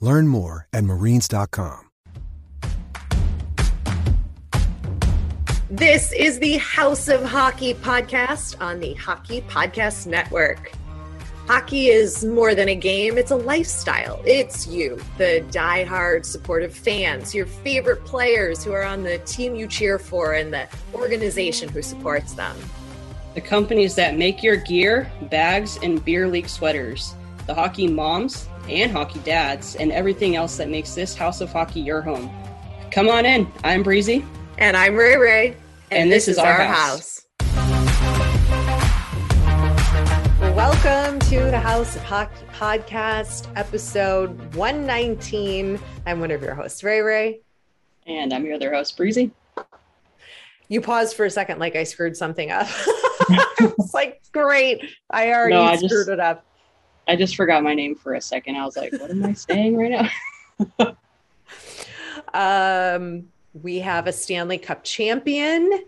Learn more at marines.com. This is the House of Hockey podcast on the Hockey Podcast Network. Hockey is more than a game, it's a lifestyle. It's you, the die-hard supportive fans, your favorite players who are on the team you cheer for, and the organization who supports them. The companies that make your gear, bags, and beer league sweaters. The hockey moms and hockey dads, and everything else that makes this House of Hockey your home. Come on in. I'm Breezy. And I'm Ray Ray. And, and this, this, is, our, our house. house. Welcome to the House of Hockey podcast, episode 119. I'm one of your hosts, Ray Ray. And I'm your other host, Breezy. You paused for a second like I screwed something up. it's like, great. I already no, I screwed just, it up. I just forgot my name for a second. I was like, what am I saying right now? um, we have a Stanley Cup champion,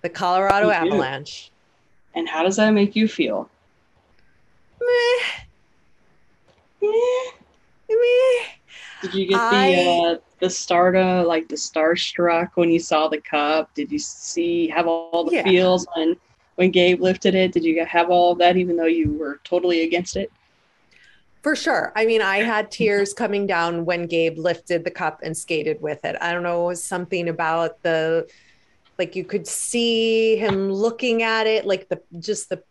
the Colorado Avalanche. And how does that make you feel? Meh. Meh. Meh. Did you get I, the uh, the start of like the starstruck when you saw the cup? Did you see have all the yeah. feels when when Gabe lifted it? Did you have all of that even though you were totally against it? For sure. I mean, I had tears coming down when Gabe lifted the cup and skated with it. I don't know, it was something about the like you could see him looking at it, like the just the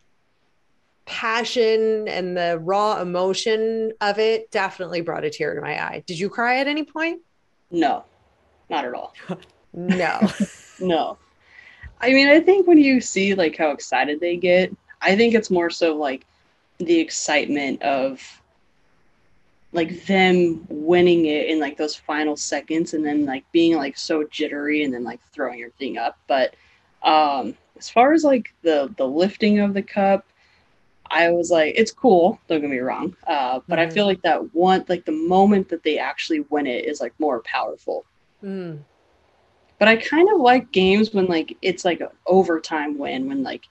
passion and the raw emotion of it definitely brought a tear to my eye. Did you cry at any point? No, not at all. no. no. I mean, I think when you see like how excited they get, I think it's more so like the excitement of like them winning it in like those final seconds and then like being like so jittery and then like throwing everything up but um as far as like the the lifting of the cup i was like it's cool don't get me wrong uh but mm. i feel like that one like the moment that they actually win it is like more powerful mm. But i kind of like games when like it's like an overtime win when like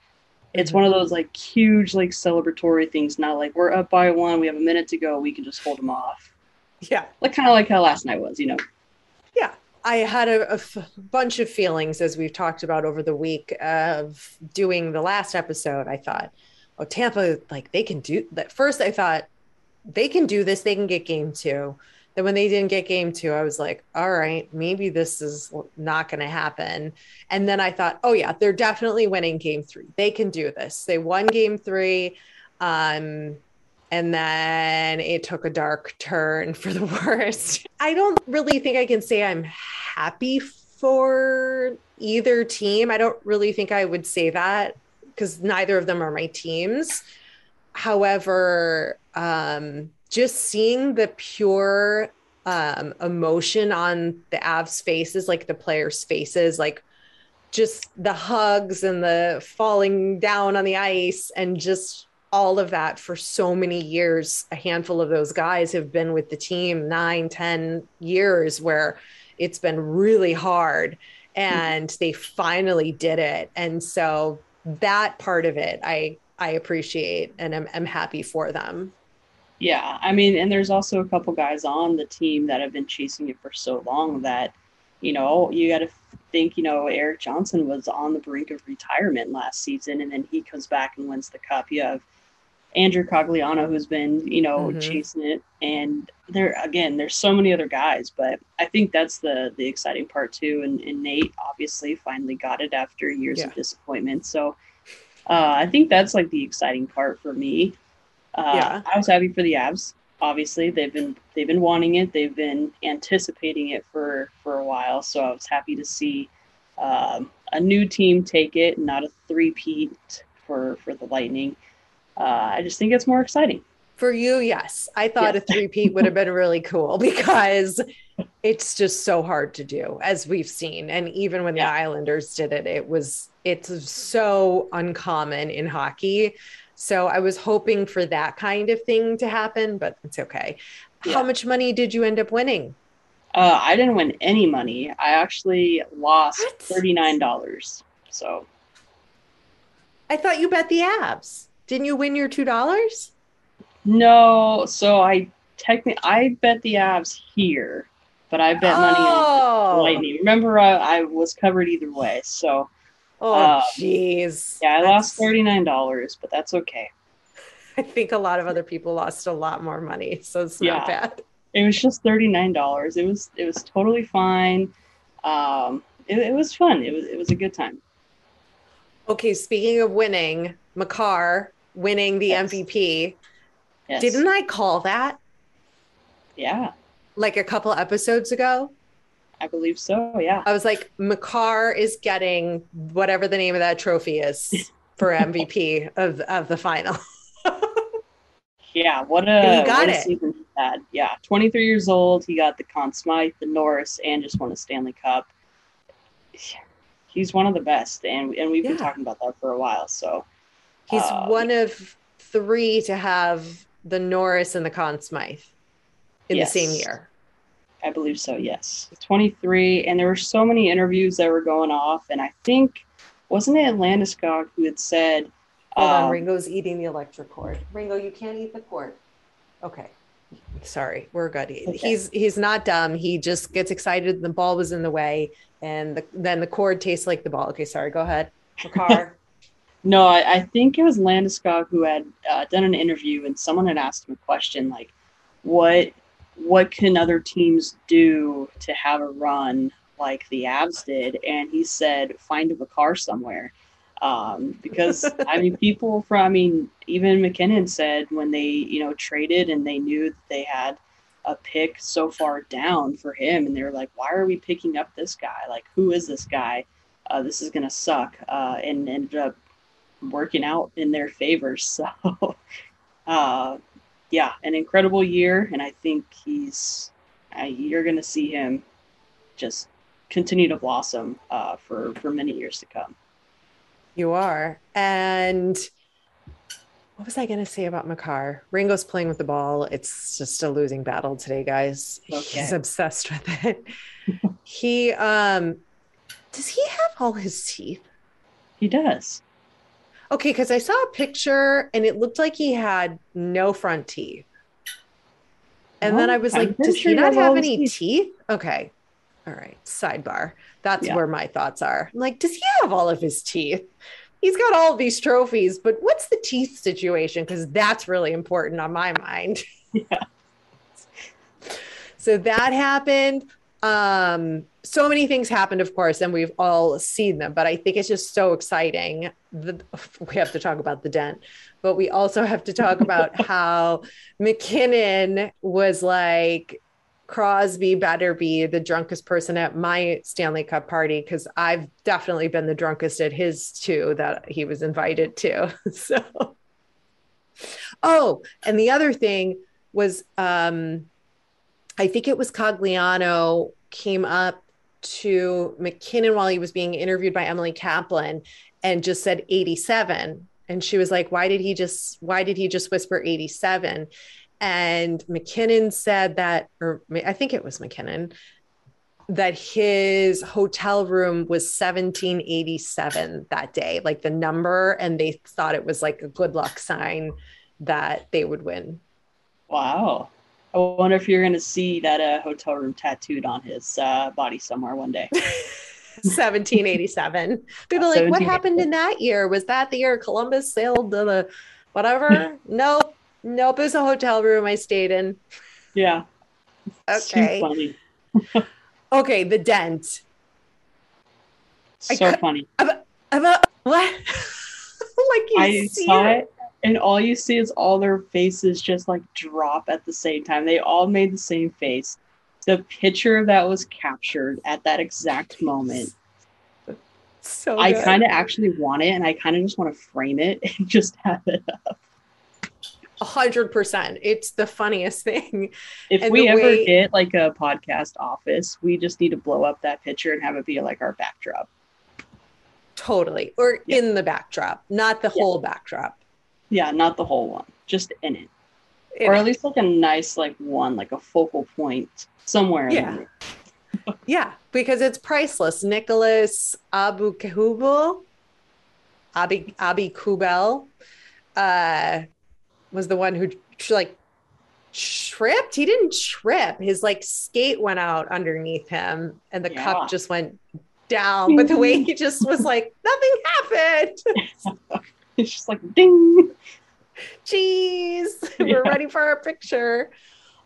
it's mm-hmm. one of those like huge like celebratory things not like we're up by one we have a minute to go we can just hold them off. Yeah. Like kind of like how last night was you know? Yeah. I had a, a f- bunch of feelings as we've talked about over the week of doing the last episode. I thought oh tampa like they can do that first i thought they can do this they can get game two then when they didn't get game two, I was like, all right, maybe this is not going to happen. And then I thought, oh, yeah, they're definitely winning game three. They can do this. They won game three. Um, and then it took a dark turn for the worst. I don't really think I can say I'm happy for either team. I don't really think I would say that because neither of them are my teams. However, um, just seeing the pure um, emotion on the Avs faces, like the players' faces, like just the hugs and the falling down on the ice and just all of that for so many years. A handful of those guys have been with the team nine, ten years where it's been really hard and mm-hmm. they finally did it. And so that part of it, I, I appreciate and I'm, I'm happy for them. Yeah, I mean, and there's also a couple guys on the team that have been chasing it for so long that, you know, you got to think, you know, Erik Johnson was on the brink of retirement last season, and then he comes back and wins the cup. You have Andrew Cogliano, who's been, you know, mm-hmm. chasing it, and there again, there's so many other guys, but I think that's the the exciting part too. And, and Nate obviously finally got it after years yeah. of disappointment. So uh, I think that's like the exciting part for me. Uh, yeah. I was happy for the Avs. Obviously, they've been they've been wanting it. They've been anticipating it for for a while. So I was happy to see um, a new team take it, not a three-peat for for the Lightning. Uh, I just think it's more exciting. For you, yes. I thought a three-peat would have been really cool because it's just so hard to do, as we've seen. And even when yeah. the Islanders did it, it was it's so uncommon in hockey so I was hoping for that kind of thing to happen, but it's okay. Yeah. How much money did you end up winning? Uh, I didn't win any money. I actually lost what? $39. So I thought you bet the Avs. Didn't you win your $2? No. So I technically, I bet the Avs here, but I bet money oh. on Lightning. Remember, I, I was covered either way. So Oh, um, jeez. Um, yeah, I that's... lost $39, but that's okay. I think a lot of other people lost a lot more money, so it's not yeah. bad. It was just $39. It was it was totally fine. Um, it, it was fun. It was it was a good time. Okay, speaking of winning, Makar winning the yes. MVP. Yes. Didn't I call that? Yeah. Like a couple episodes ago? I believe so. Yeah. I was like, Makar is getting whatever the name of that trophy is for MVP of, of the final. yeah. What a, he got it. season he had. Yeah. 23 years old. He got the Conn Smythe, the Norris, and just won a Stanley Cup. He's one of the best. And, and we've yeah. been talking about that for a while. So he's um, one of three to have the Norris and the Conn Smythe in yes. the same year. I believe so, yes. 23. And there were so many interviews that were going off. And I think, wasn't it Atlantis Landeskog who had said, Hold um, on, Ringo's eating the electric cord. Ringo, you can't eat the cord. Okay. Sorry, we're good. Okay. He's he's not dumb. He just gets excited. The ball was in the way, and the, then the cord tastes like the ball. Okay, sorry. Go ahead. Car. no, I, I, think it was Landeskog who had uh, done an interview, and someone had asked him a question like, "What what can other teams do to have a run like the Avs did? And he said, find Makar somewhere. Um, because I mean, people from, I mean, even MacKinnon said when they, you know, traded and they knew that they had a pick so far down for him, and they were like, why are we picking up this guy? Like, who is this guy? Uh, this is going to suck. Uh, and ended up working out in their favor. So, uh, yeah, an incredible year, and I think he's uh, you're going to see him just continue to blossom uh, for for many years to come. You are, and what was I going to say about Makar? Ringo's playing with the ball. It's just a losing battle today, guys. Okay. He's obsessed with it. he um, does he have all his teeth? He does. Okay, because I saw a picture and it looked like he had no front teeth. And then I was like, does he not have any teeth? teeth? Okay. All right. Sidebar. That's yeah. where my thoughts are. I'm like, does he have all of his teeth? He's got all these trophies, but what's the teeth situation? Because that's really important on my mind. Yeah. so that happened. Um, so many things happened, of course, and we've all seen them, but I think it's just so exciting. The, we have to talk about the dent, but we also have to talk about how MacKinnon was like Crosby better be the drunkest person at my Stanley Cup party because I've definitely been the drunkest at his too that he was invited to. so, oh, and the other thing was, um, I think it was Cogliano came up to MacKinnon while he was being interviewed by Emily Kaplan and just said 87 and she was like why did he just why did he just whisper 87 and MacKinnon said that or I think it was MacKinnon that his hotel room was 1787 that day like the number and they thought it was like a good luck sign that they would win. Wow. I wonder if you're going to see that uh, hotel room tattooed on his uh, body somewhere one day. 1787. People are like, what happened in that year? Was that the year Columbus sailed to the whatever? nope. Nope. It was a hotel room I stayed in. Yeah. Okay. Okay. The dent. I So cou- funny. About, about what? like you I see saw it. it, and all you see is all their faces just like drop at the same time. They all made the same face. The picture of that was captured at that exact moment. So I kind of actually want it, and I kind of just want to frame it and just have it up. A hundred percent. It's the funniest thing. If And we ever way- get like a podcast office, we just need to blow up that picture and have it be like our backdrop. Totally. Or Yeah. in the backdrop, not the Yeah. whole backdrop. Yeah, not the whole one, just in it, It- or at least like a nice like one, like a focal point somewhere. in Yeah. Yeah, because it's priceless. Nicholas Abu Kahubel, Abi Abi Kubel, uh, was the one who like tripped. He didn't trip. His like skate went out underneath him, and the Yeah. cup just went down. But the way he just was like, nothing happened. It's just like ding. Jeez, we're ready for our picture.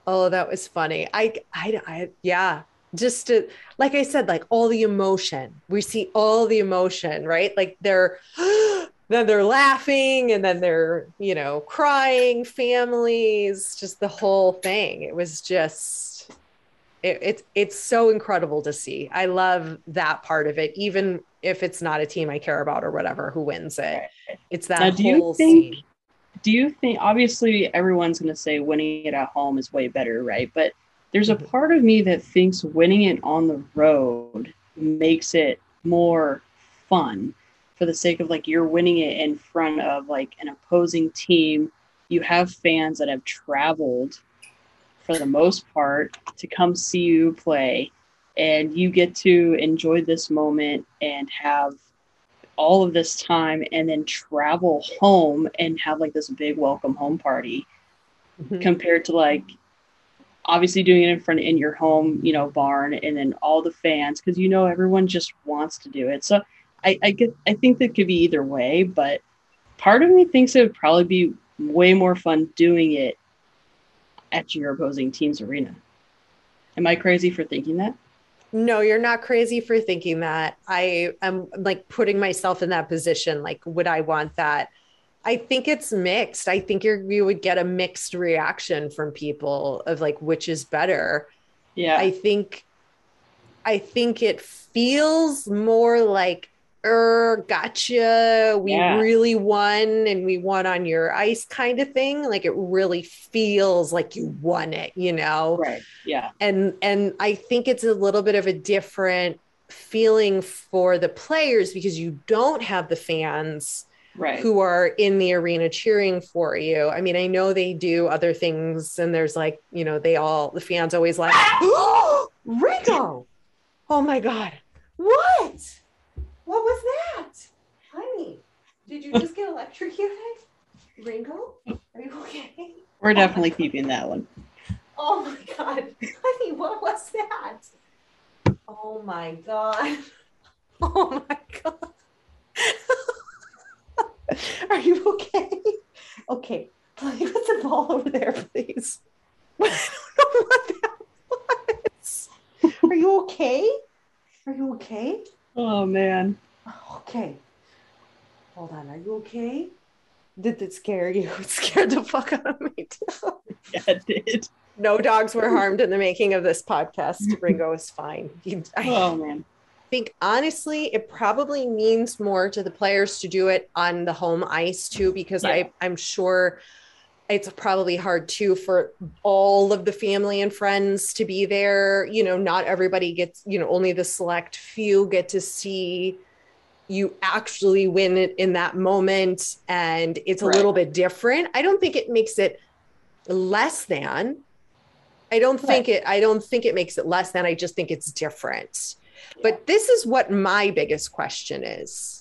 Oh, that was funny. I, I, I, yeah. Just to, like I said, like all the emotion. We see all the emotion, right? Like they're, then they're laughing and then they're, you know, crying, families, just the whole thing. It was just, it, it's it's so incredible to see. I love that part of it, even if it's not a team I care about or whatever who wins it. It's that Now, do you think- scene. Do you think obviously everyone's going to say winning it at home is way better, right? But there's a Mhm. part of me that thinks winning it on the road makes it more fun for the sake of like you're winning it in front of like an opposing team. You have fans that have traveled for the most part to come see you play and you get to enjoy this moment and have all of this time and then travel home and have like this big welcome home party Mhm. compared to like obviously doing it in front in your home you know barn and then all the fans because you know everyone just wants to do it. So I, I get i think that could be either way but part of me thinks it would probably be way more fun doing it at your opposing team's arena. Am i crazy for thinking that No, you're not crazy for thinking that. I am like putting myself in that position. Like, would I want that? I think it's mixed. I think you're, you would get a mixed reaction from people of like which is better. yeah I think, I think it feels more like, er, gotcha. We Yeah. really won, and we won on your ice, kind of thing. Like it really feels like you won it. You know right yeah and and I think it's a little bit of a different feeling for the players because you don't have the fans right who are in the arena cheering for you. I mean, I know they do other things and there's like, you know, they all the fans always like, Rico. Oh my god. What? What was that? Honey, did you just get electrocuted? Ringo? Are you okay? we're definitely keeping that one Oh my god. Honey, what was that? Oh my god. Oh my god. Are you okay? Okay. Me put the ball over there, please. I don't know what that was. Are you okay? Are you okay? Oh man Okay. Hold on. Are you okay? Did it scare you? It scared the fuck out of me too. yeah it did No dogs were harmed in the making of this podcast. Ringo is fine. He, I Oh man. think honestly, it probably means more to the players to do it on the home ice too, because Yeah. I, I'm sure it's probably hard too for all of the family and friends to be there. You know, not everybody gets, you know, only the select few get to see you actually win it in that moment. And it's a Right. little bit different. I don't think it makes it less than. I don't think it I don't think it makes it less than. I just think it's different. But this is what my biggest question is.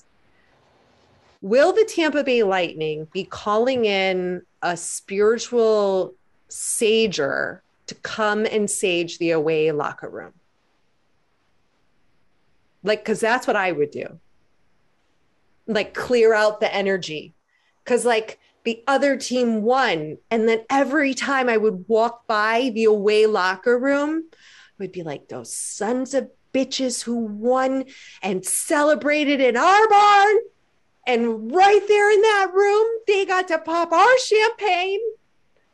Will the Tampa Bay Lightning be calling in a spiritual sager to come and sage the away locker room? Like, because that's what I would do. Like, clear out the energy. Because, like, the other team won. And then every time I would walk by the away locker room, I would be like, those sons of bitches who won and celebrated in our barn. And right there in that room, they got to pop our champagne.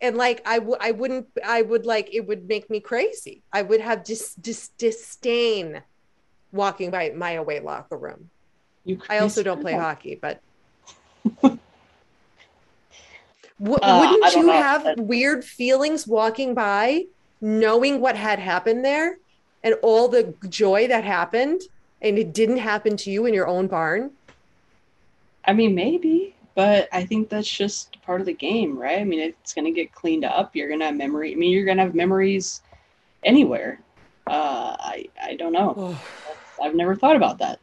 And like, I w- I wouldn't, I would like, it would make me crazy. I would have dis- dis- disdain walking by my away locker room. You I also don't play hockey, but W- Uh, wouldn't you know. have weird feelings walking by, knowing what had happened there, and all the joy that happened, and it didn't happen to you in your own barn? I mean, maybe, but I think that's just part of the game, right? I mean, it's going to get cleaned up. You're going to have memory. I mean, you're going to have memories anywhere. Uh, I I don't know. I've never thought about that.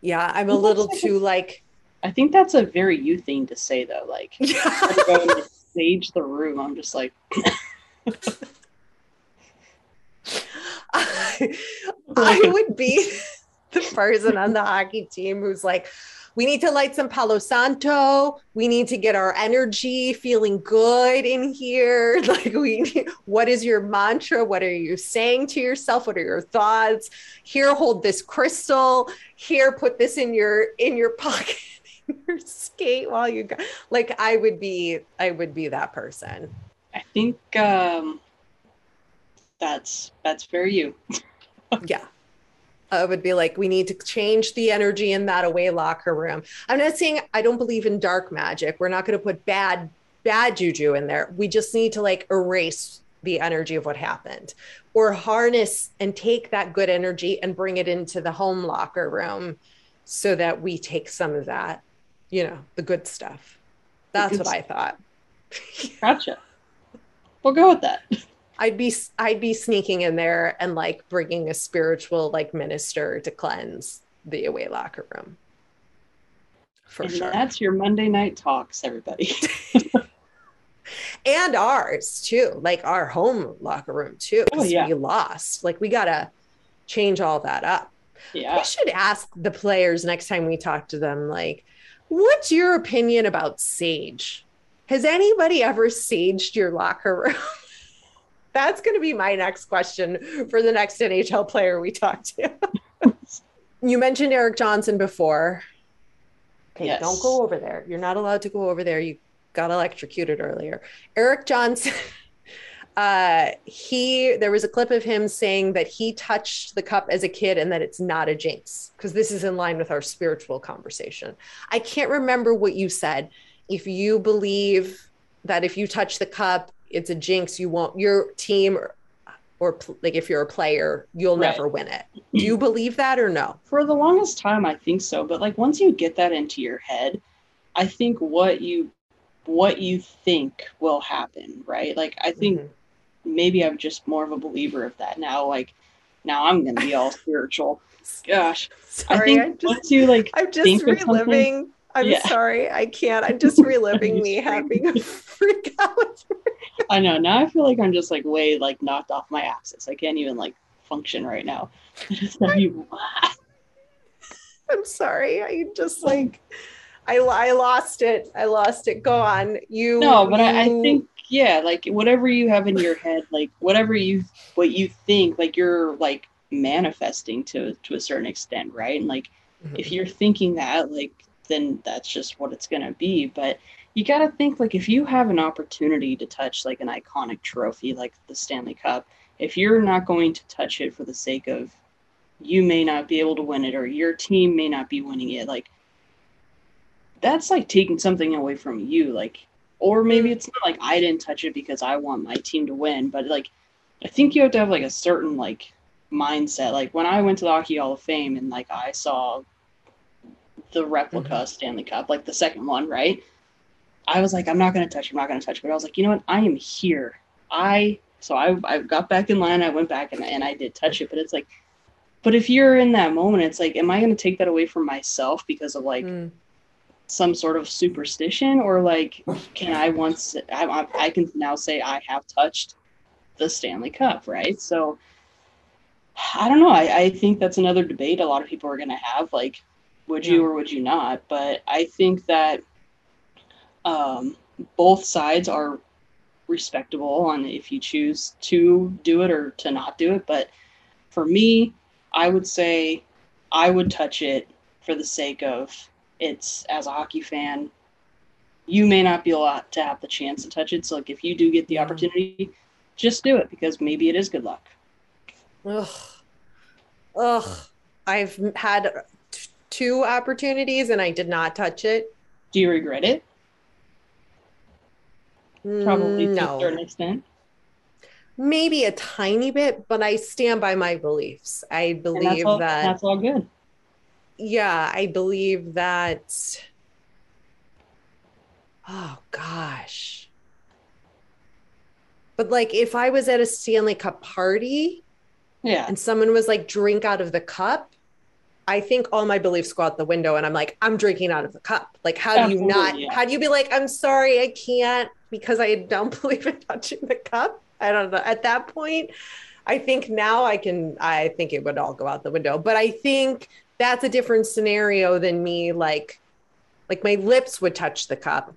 Yeah, I'm a little too like. I think that's a very you thing to say, though. Like, to go and like, sage the room. I'm just like, I, I would be the person on the hockey team who's like, we need to light some Palo Santo. We need to get our energy feeling good in here. Like, we need, what is your mantra? What are you saying to yourself? What are your thoughts? Here, hold this crystal. Here, put this in your in your pocket, in your skate while you go. Like, I would be, I would be that person. I think um, that's that's very you. yeah. I would be like, we need to change the energy in that away locker room. I'm not saying I don't believe in dark magic. We're not going to put bad, bad juju in there. We just need to like erase the energy of what happened or harness and take that good energy and bring it into the home locker room so that we take some of that, you know, the good stuff. That's good what I thought. Gotcha. We'll go with that. I'd be I'd be sneaking in there and like bringing a spiritual like minister to cleanse the away locker room. For and sure. that's your Monday night talks, everybody. And ours too, like our home locker room too. Oh, yeah. We lost. Like we gotta change all that up. yeah. We should ask the players next time we talk to them, like, what's your opinion about sage? Has anybody ever saged your locker room? That's going to be my next question for the next NHL player we talk to. you mentioned Erik Johnson before. Okay, Yes. don't go over there. You're not allowed to go over there. You got electrocuted earlier. Erik Johnson. Uh, he there was a clip of him saying that he touched the cup as a kid and that it's not a jinx because this is in line with our spiritual conversation. I can't remember what you said. If you believe that if you touch the cup, it's a jinx, you won't your team or, or pl- like if you're a player, you'll Right. never win it. Do you believe that or no? For the longest time, I think so. But like once you get that into your head, I think what you what you think will happen, right? Like I think Mhm. maybe I'm just more of a believer of that now. Like now I'm gonna be all spiritual. Gosh, I Sorry, think I'm just once you like I'm just reliving. I'm Yeah. sorry, I can't. I'm just reliving me having a freak out. I know now I feel like I'm just like way like knocked off my axis. I can't even like function right now. I'm sorry. I just like I I lost it. I lost it. Go on. You no, but I, I think yeah, like whatever you have in your head, like whatever you what you think, like you're like manifesting to to a certain extent, right? And like Mhm. if you're thinking that, like then that's just what it's gonna be. But you got to think like if you have an opportunity to touch like an iconic trophy like the Stanley Cup, if you're not going to touch it for the sake of you may not be able to win it or your team may not be winning it, like that's like taking something away from you. Like, or maybe mm. it's not like I didn't touch it because I want my team to win, but like I think you have to have like a certain like mindset. Like when I went to the Hockey Hall of Fame and like I saw the replica Mm-hmm. Stanley Cup, like the second one, right? I was like, I'm not gonna touch it, I'm not gonna touch it. But I was like, you know what? I am here. I so I I got back in line, I went back and, and I did touch it, but it's like but if you're in that moment, it's like, am I gonna take that away from myself because of like Mm. some sort of superstition or like can i once I, I I can now say i have touched the stanley cup right so i don't know i, I think that's another debate a lot of people are going to have like would you or would you not but i think that um, both sides are respectable on if you choose to do it or to not do it but for me i would say i would touch it for the sake of it's as a hockey fan, you may not be allowed to have the chance to touch it. So like if you do get the opportunity, just do it because maybe it is good luck. Ugh. Ugh. I've had t- two opportunities and I did not touch it. Do you regret it? Probably Mm, to a certain extent. Maybe a tiny bit, but I stand by my beliefs. I And that's believe all, that that's all good. yeah, I believe that. Oh gosh. But like if I was at a Stanley Cup party Yeah. and someone was like, drink out of the cup, I think all my beliefs go out the window and I'm like, I'm drinking out of the cup. Like, how do you not, yeah. how do you be like, I'm sorry, I can't because I don't believe in touching the cup? I don't know. At that point, I think now I can, I think it would all go out the window. But I think that's a different scenario than me like, like my lips would touch the cup.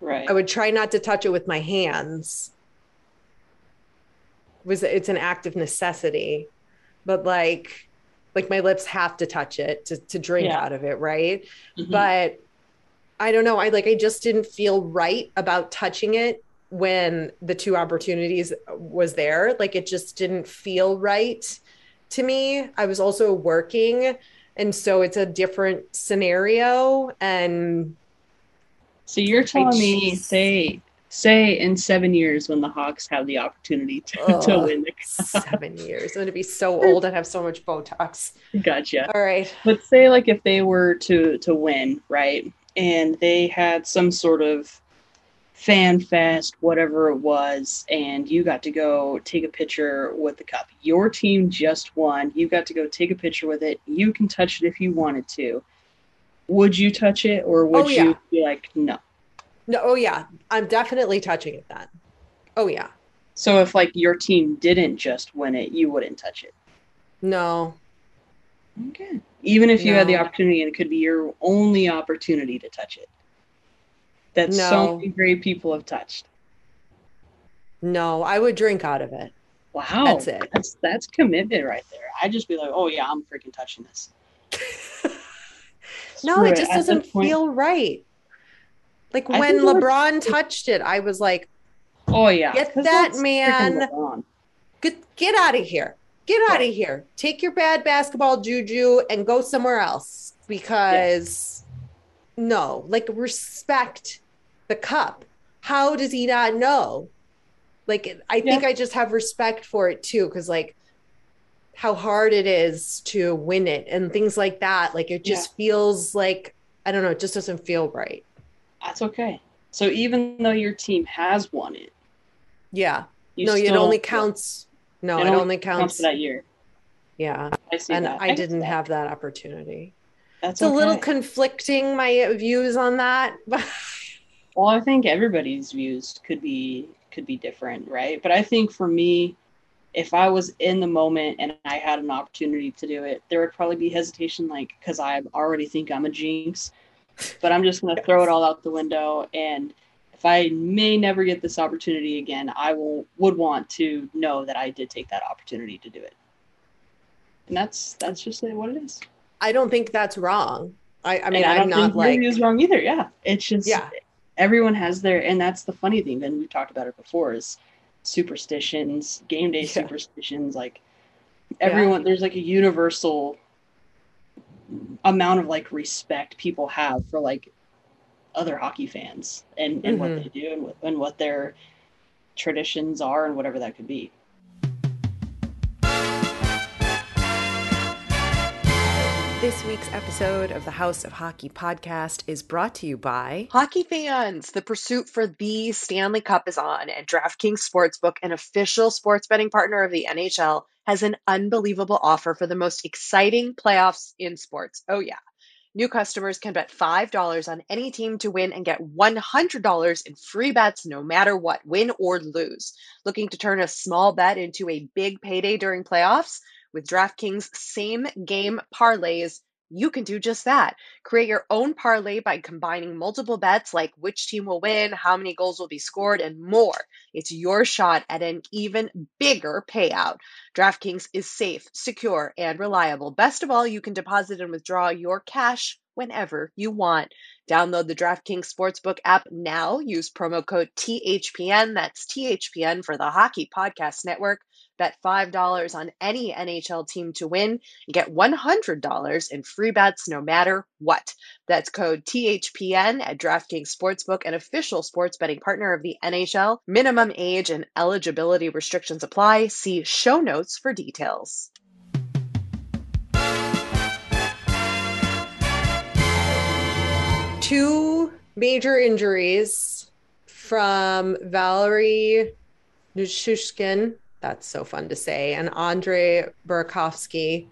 Right. I would try not to touch it with my hands. It was it's an act of necessity, but like like my lips have to touch it to to drink Yeah. out of it, right? Mhm. But I don't know. I like I just didn't feel right about touching it when the two opportunities was there. Like it just didn't feel right to me. I was also working and so it's a different scenario and so you're telling me, say, say in seven years when the Hawks have the opportunity to, to win the cup. seven years. I'm gonna be so old and have so much Botox. Gotcha. All right. But say like if they were to to win, right? And they had some sort of fan fest, whatever it was, and you got to go take a picture with the cup. Your team just won. You got to go take a picture with it. You can touch it if you wanted to. Would you touch it or would Oh, yeah. you be like no? No, oh yeah. I'm definitely touching it then. Oh yeah. So if like your team didn't just win it, you wouldn't touch it. No. Okay. Even if you had the opportunity and it could be your only opportunity to touch it. That so many great people have touched. No, I would drink out of it. Wow. That's it. That's that's commitment right there. I'd just be like, oh yeah, I'm freaking touching this. No, Screw it just doesn't point- feel right. Like I when think it would- LeBron touched it, I was like, Oh yeah. get that man- get, get out of here. Get out of here. Take your bad basketball juju and go somewhere else because no, like respect the cup. How does he not know? Like, I think Yeah. I just have respect for it too because, like, how hard it is to win it and things like that. Like, it just feels like, I don't know, it just doesn't feel right. That's okay. So even though your team has won it, Yeah. no, it only counts. No, it, only counts. for that year. yeah. I And that. I get didn't that. have that opportunity. That's It's a little conflicting, my views on that. But Well, I think everybody's views could be could be different, right? But I think for me, if I was in the moment and I had an opportunity to do it, there would probably be hesitation, like because I already think I'm a jinx. But I'm just gonna throw it all out the window, and if I may never get this opportunity again, I will would want to know that I did take that opportunity to do it. And that's that's just what it is. I don't think that's wrong. I, I mean, and I I'm don't not think like, is wrong either. Yeah, it's just Yeah. everyone has their, and that's the funny thing. And we've talked about it before is superstitions, game day yeah. superstitions. Like everyone, yeah. there's like a universal amount of like respect people have for like other hockey fans and, and mm-hmm. what they do and and what their traditions are and whatever that could be. This week's episode of the House of Hockey podcast is brought to you by Hockey fans. The pursuit for the Stanley Cup is on, and DraftKings Sportsbook, an official sports betting partner of the NHL, has an unbelievable offer for the most exciting playoffs in sports. Oh, yeah. New customers can bet $5 on any team to win and get $100 in free bets no matter what, win or lose. Looking to turn a small bet into a big payday during playoffs? With DraftKings same game parlays, you can do just that. Create your own parlay by combining multiple bets like which team will win, how many goals will be scored, and more. It's your shot at an even bigger payout. DraftKings is safe, secure, and reliable. Best of all, you can deposit and withdraw your cash whenever you want. Download the DraftKings Sportsbook app now. Use promo code THPN. That's THPN for the Hockey Podcast Network. Bet $5 on any NHL team to win and get $100 in free bets no matter what. That's code THPN at DraftKings Sportsbook, an official sports betting partner of the NHL. Minimum age and eligibility restrictions apply. See show notes for details. Two major injuries from Valeri Nichushkin that's so fun to say. And Andre Burakovsky.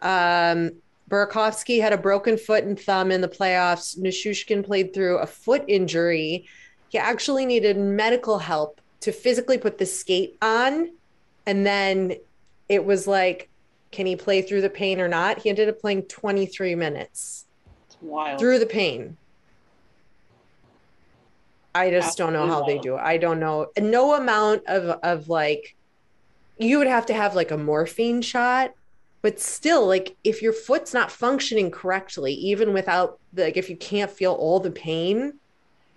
Um, Burakovsky had a broken foot and thumb in the playoffs. Nichushkin played through a foot injury. He actually needed medical help to physically put the skate on. And then it was like, can he play through the pain or not? He ended up playing 23 minutes. It's wild. Through the pain. I just Absolutely don't know how wild. they do it. I don't know. No amount of of like you would have to have like a morphine shot but still like if your foot's not functioning correctly even without like if you can't feel all the pain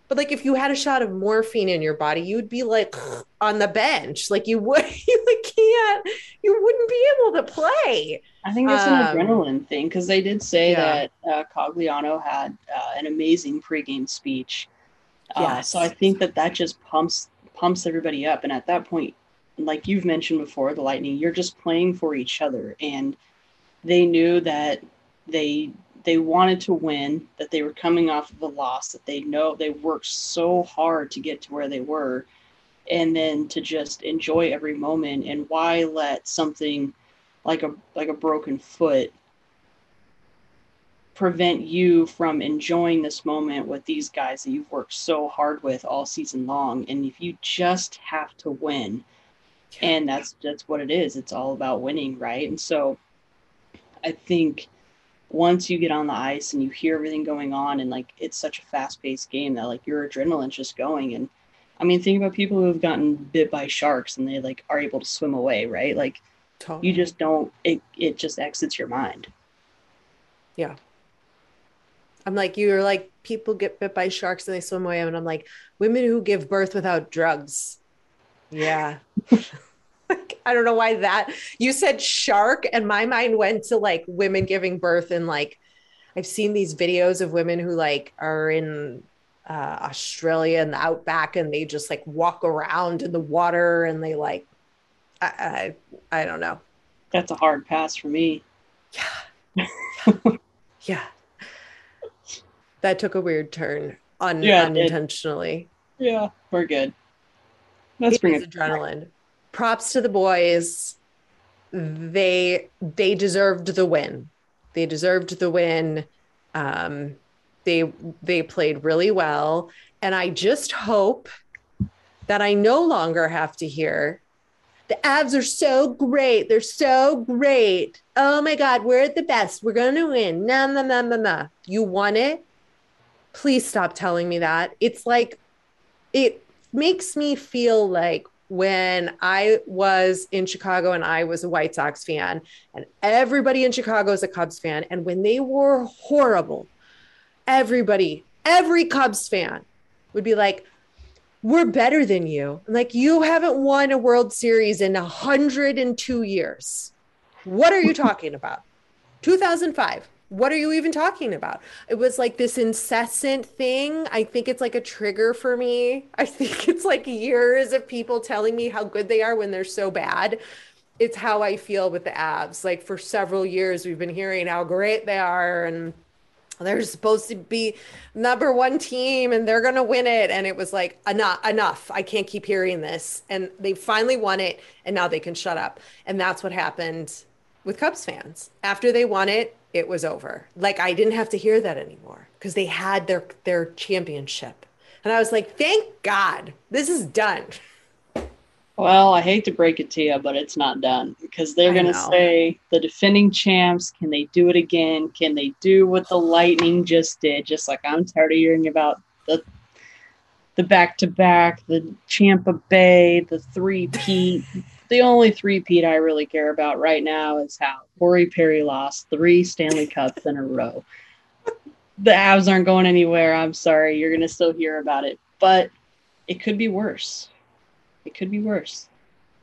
but like if you had a shot of morphine in your body you'd be like on the bench like you would you like can't you wouldn't be able to play i think it's um, an adrenaline thing because they did say yeah. that uh, cogliano had uh, an amazing pregame speech uh, yes. so i think that that just pumps pumps everybody up and at that point like you've mentioned before, the Lightning, you're just playing for each other, and they knew that they they wanted to win, that they were coming off of a loss, that they know they worked so hard to get to where they were, and then to just enjoy every moment. And why let something like a like a broken foot prevent you from enjoying this moment with these guys that you've worked so hard with all season long? And if you just have to win, and that's that's what it is. It's all about winning right? And so i think once you get on the ice and you hear everything going on and like it's such a fast-paced game that like your adrenaline's just going. And i mean think about people who have gotten bit by sharks and they like are able to swim away right? Like totally. you just don't it it just exits your mind. Yeah. I'm like you're like people get bit by sharks and they swim away and i'm like women who give birth without drugs yeah. I don't know why that you said shark and my mind went to like women giving birth and like I've seen these videos of women who like are in uh, Australia and the outback and they just like walk around in the water and they like I I, I don't know. That's a hard pass for me. Yeah. yeah. That took a weird turn un- yeah, unintentionally. It, yeah, we're good. Let's bring it adrenaline. Props to the boys. They they deserved the win. They deserved the win. Um, they they played really well, and I just hope that I no longer have to hear the Avs are so great. They're so great. Oh my God, we're at the best. We're going to win. Nah, nah, nah, nah, nah. You want it. Please stop telling me that. It's like, it makes me feel like when I was in Chicago and I was a White Sox fan, and everybody in Chicago is a Cubs fan, and when they were horrible, everybody, every Cubs fan would be like, we're better than you. Like, you haven't won a World Series in 102 years. What are you talking about? 2005. What are you even talking about? It was like this incessant thing. I think it's like a trigger for me. I think it's like years of people telling me how good they are when they're so bad. It's how I feel with the Avs. Like for several years, we've been hearing how great they are and they're supposed to be number one team and they're going to win it and it was like enough enough i can't keep hearing this and they finally won it and now they can shut up and that's what happened with cubs fans after they won it it was over like i didn't have to hear that anymore because they had their their championship and i was like thank god this is done Well, I hate to break it to you, but it's not done because they're going to say the defending champs, can they do it again? Can they do what the Lightning just did? Just like I'm tired of hearing about the the back to back, the Champa Bay, the three peat. The only three peat I really care about right now is how Corey Perry lost three Stanley Cups in a row. The Avs aren't going anywhere. I'm sorry. You're going to still hear about it, but it could be worse. It could be worse.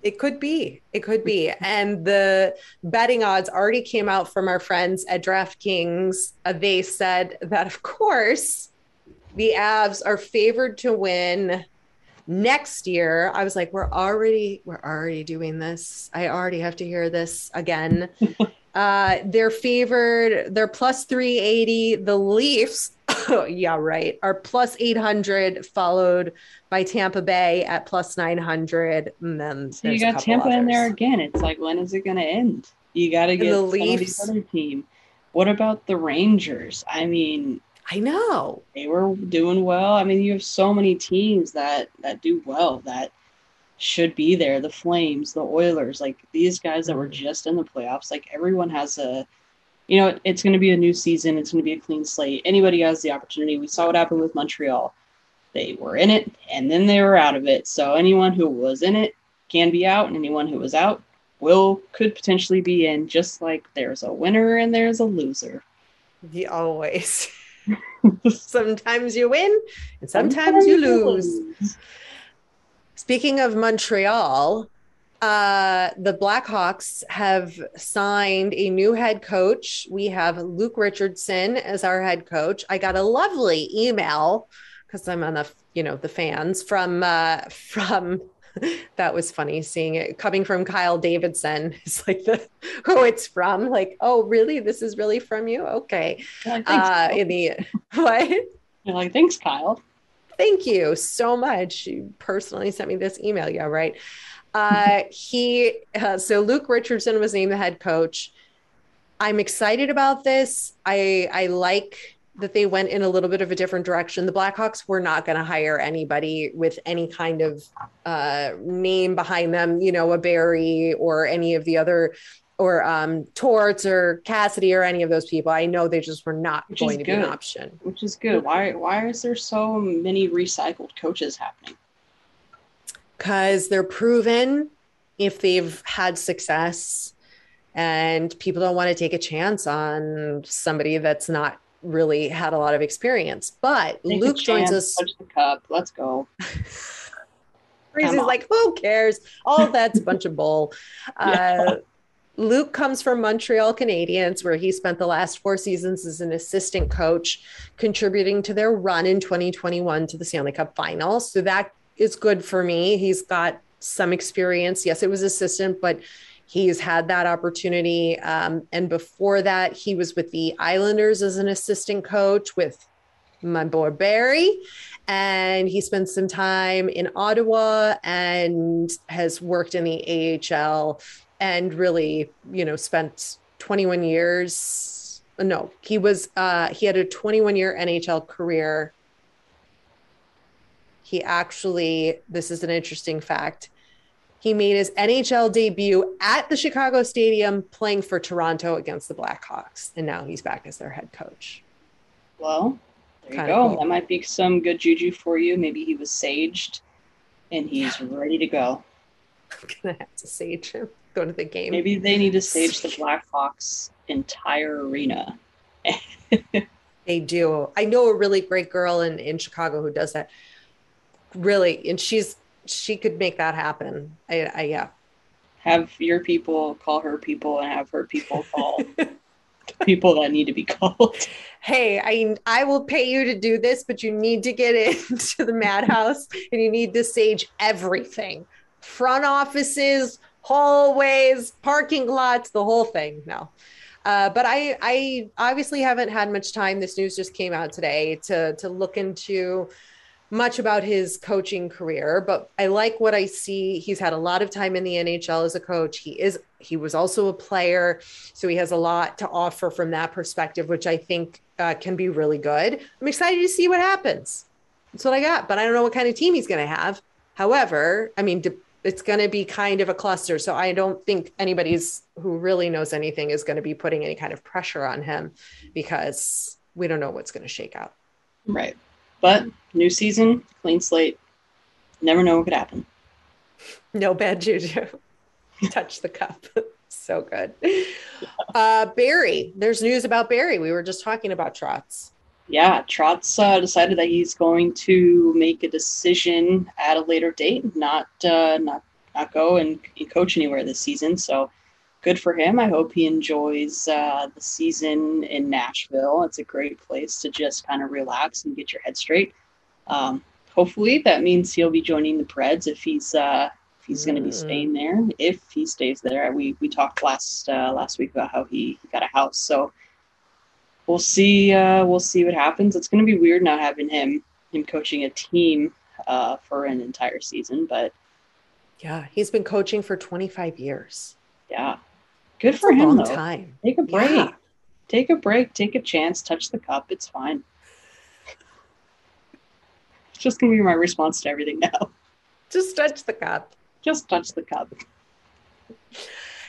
It could be. It could be. And the betting odds already came out from our friends at DraftKings. Uh, they said that, of course, the Avs are favored to win next year. I was like, we're already, we're already doing this. I already have to hear this again. uh, they're favored. They're plus 380. The Leafs, yeah, right, are plus 800, followed by Tampa Bay at plus 900. And then So you got Tampa in there again. It's like when is it going to end? You got to get the some of the Leafs. other team. What about the Rangers? I mean, I know. they were doing well. I mean, you have so many teams that that do well that should be there. The Flames, the Oilers, like these guys that were mm. just in the playoffs. Like everyone has a, you know, it's going to be a new season. It's going to be a clean slate. Anybody has the opportunity. We saw what happened with Montreal. They were in it and then they were out of it. So anyone who was in it can be out, and anyone who was out will could potentially be in. Just like there's a winner and there's a loser. The always. sometimes you win and sometimes you lose. Speaking of Montreal, uh, the Blackhawks have signed a new head coach. We have Luke Richardson as our head coach. I got a lovely email because I'm on the you know the fans from uh, from that was funny seeing it coming from Kyle Davidson. It's like the who it's from. Like, oh, really? This is really from you? Okay. Thanks, Uh, in the what? You're like, thanks, Kyle. Thank you so much. You personally sent me this email. Yeah, right. Uh, he uh, so Luke Richardson was named the head coach. I'm excited about this. I I like that they went in a little bit of a different direction. The Blackhawks were not going to hire anybody with any kind of uh, name behind them, you know, a Barry or any of the other or um, Torts or Cassidy or any of those people. I know they just were not Which going to be an option. which is good. Why why is there so many recycled coaches happening? because they're proven if they've had success and people don't want to take a chance on somebody that's not really had a lot of experience but Take luke joins us Touch the cup. Let's go. Come like who cares? All that's a bunch of bull. Uh, luke comes from montreal canadiens where he spent the last four seasons as an assistant coach contributing to their run in 2021 to the stanley cup final so that is good for me. He's got some experience. Yes it was assistant but he's had that opportunity um, and before that he was with the islanders as an assistant coach with my boy barry and he spent some time in Ottawa and has worked in the AHL and really, you know, spent 21 years. No, he was uh he had a 21 year NHL career. He actually, this is an interesting fact. He made his NHL debut at the Chicago Stadium playing for Toronto against the Blackhawks. And now he's back as their head coach. Well, there you Kinda go. cool. That might be some good juju for you. Maybe he was saged and he's ready to go. I'm gonna have to sage him, go to the game. Maybe they need to stage the Blackhawks entire arena. They do. I know a really great girl in, in Chicago who does that. really, and she's she could make that happen. I, I yeah. Have your people call her people, and have her people call people that need to be called. Hey, I I will pay you to do this, but you need to get into the madhouse and you need to sage everything. Front offices, hallways, parking lots, the whole thing. No. Uh, but I, I obviously haven't had much time. This news just came out today to to look into much about his coaching career, but I like what I see. He's had a lot of time in the NHL as a coach. He is he was also a player, so he has a lot to offer from that perspective, which I think uh, can be really good. I'm excited to see what happens. That's what I got, but I don't know what kind of team he's going to have. However, I mean, it's going to be kind of a cluster, so I don't think anybody's who really knows anything is going to be putting any kind of pressure on him because we don't know what's going to shake out. Right. But new season, clean slate. Never know what could happen. No bad juju. Touch the cup. so good. Uh, Barry, there's news about Barry. We were just talking about Trotz. Yeah, Trotz uh, decided that he's going to make a decision at a later date, not uh, not not go and, and coach anywhere this season. So good for him. I hope he enjoys uh, the season in Nashville. It's a great place to just kind of relax and get your head straight. Um, hopefully, that means he'll be joining the Preds if he's uh, if he's going to be mm. staying there. If he stays there, we we talked last uh, last week about how he, got a house, so we'll see. Uh, we'll see what happens. It's going to be weird not having him him coaching a team uh, for an entire season, but yeah, he's been coaching for 25 years. Yeah, Good for him. Long though. time. Take a break. Yeah. Take a break. Take a chance. Touch the cup. It's fine. It's just gonna be my response to everything now. Just touch the cup. Just touch the cup.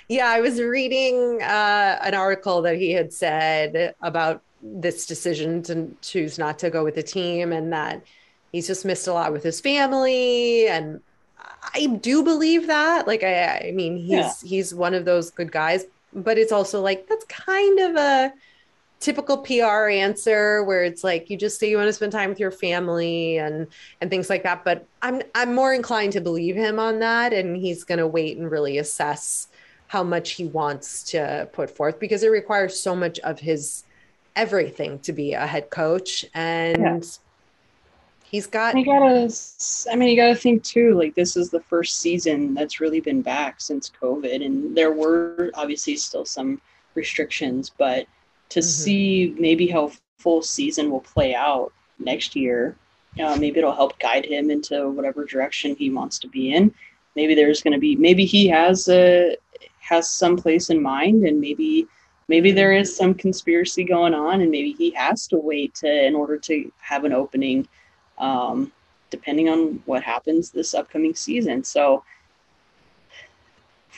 Yeah, I was reading uh, an article that he had said about this decision to choose not to go with the team and that he's just missed a lot with his family and I do believe that. Like, I, I mean, he's yeah. he's one of those good guys, but it's also like that's kind of a typical PR answer where it's like you just say you want to spend time with your family and and things like that. But I'm I'm more inclined to believe him on that, and he's going to wait and really assess how much he wants to put forth because it requires so much of his everything to be a head coach and. Yeah He's got. You gotta. I mean, you gotta think too. Like this is the first season that's really been back since COVID, and there were obviously still some restrictions, but to mm-hmm. see maybe how full season will play out next year, uh, maybe it'll help guide him into whatever direction he wants to be in. Maybe there's going to be. Maybe he has a has some place in mind, and maybe maybe there is some conspiracy going on, and maybe he has to wait to in order to have an opening um, depending on what happens this upcoming season. So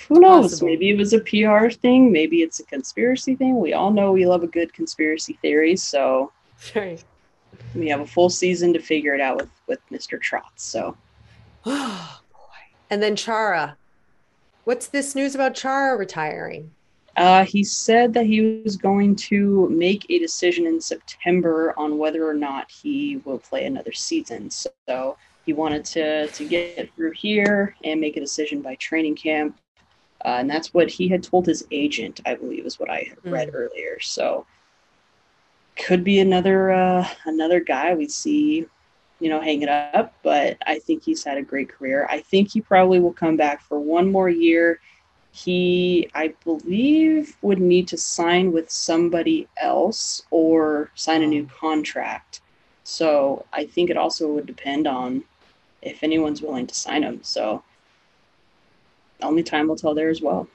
who knows? Possible. Maybe it was a PR thing. Maybe it's a conspiracy thing. We all know we love a good conspiracy theory. So sure. we have a full season to figure it out with with Mr. Trotz. So. Oh boy! And then Chara. What's this news about Chara retiring? Uh, he said that he was going to make a decision in September on whether or not he will play another season. So he wanted to to get through here and make a decision by training camp, uh, and that's what he had told his agent. I believe is what I had read mm. earlier. So could be another uh, another guy we see, you know, hang it up. But I think he's had a great career. I think he probably will come back for one more year he, I believe, would need to sign with somebody else or sign a new oh. contract. So I think it also would depend on if anyone's willing to sign him. So only time will tell there as well.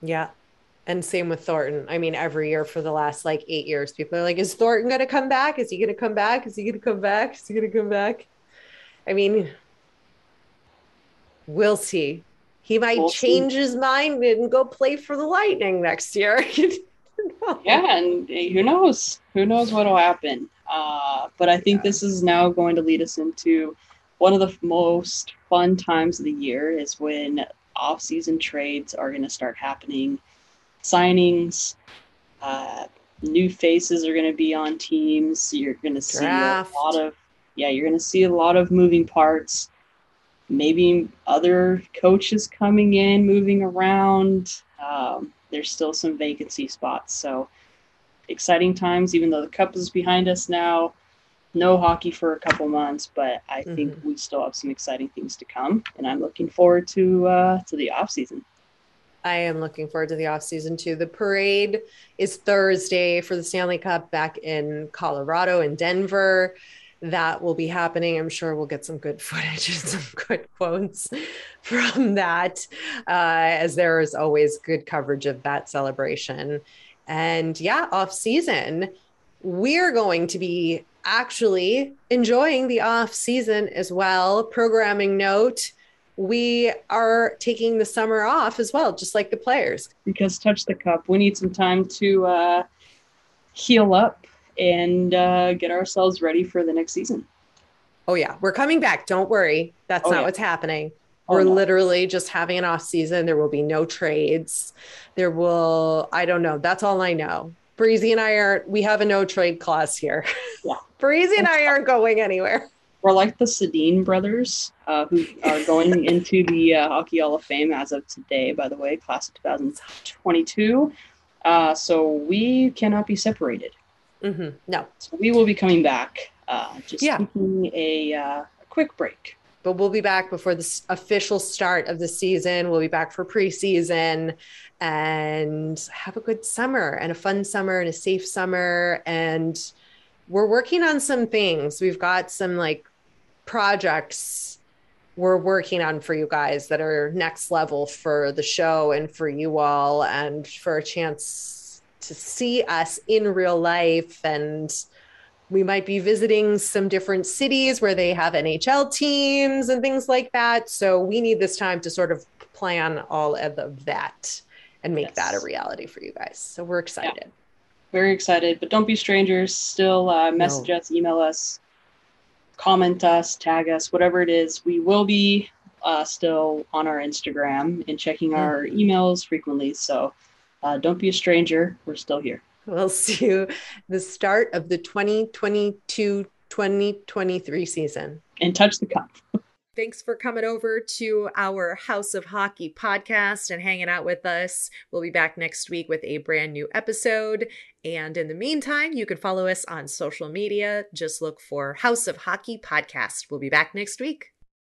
Yeah. And same with Thornton. I mean, every year for the last like eight years, people are like, is Thornton going to come back? Is he going to come back? Is he going to come back? Is he going to come back? I mean, we'll see. He might we'll change see. his mind and go play for the Lightning next year. yeah, and who knows? Who knows what'll happen? Uh, but I think yeah. this is now going to lead us into one of the most fun times of the year is when off-season trades are going to start happening, signings, uh, new faces are going to be on teams. You're going to see a lot of yeah, you're going to see a lot of moving parts. Maybe other coaches coming in, moving around. Um, there's still some vacancy spots. So exciting times, even though the cup is behind us now. No hockey for a couple months, but I mm-hmm. think we still have some exciting things to come, and I'm looking forward to uh, to the off season. I am looking forward to the off season too. The parade is Thursday for the Stanley Cup back in Colorado in Denver. That will be happening. I'm sure we'll get some good footage and some good quotes from that, uh, as there is always good coverage of that celebration. And yeah, off season, we're going to be actually enjoying the off season as well. Programming note we are taking the summer off as well, just like the players. Because touch the cup, we need some time to uh, heal up and uh, get ourselves ready for the next season. Oh yeah, we're coming back. Don't worry, that's oh, not yeah. what's happening. Oh, we're no. literally just having an off season. There will be no trades. There will, I don't know. That's all I know. Breezy and I aren't, we have a no trade clause here. Yeah. Breezy and I aren't going anywhere. We're like the Sedin brothers, uh, who are going into the uh, Hockey Hall of Fame as of today, by the way, class of 2022. Uh, so we cannot be separated. Mm-hmm. No. So we will be coming back, uh, just yeah. taking a, uh, a quick break but we'll be back before the official start of the season. We'll be back for preseason and have a good summer and a fun summer and a safe summer. And we're working on some things. We've got some like projects we're working on for you guys that are next level for the show and for you all and for a chance to see us in real life and we might be visiting some different cities where they have NHL teams and things like that. So we need this time to sort of plan all of that and make yes. that a reality for you guys. So we're excited. Yeah. Very excited, but don't be strangers. Still uh, message no. us, email us, comment us, tag us, whatever it is. We will be uh, still on our Instagram and checking mm. our emails frequently. So uh, don't be a stranger. We're still here. We'll see you the start of the 2022 2023 season. And touch the cup. Thanks for coming over to our House of Hockey podcast and hanging out with us. We'll be back next week with a brand new episode. And in the meantime, you can follow us on social media. Just look for House of Hockey podcast. We'll be back next week.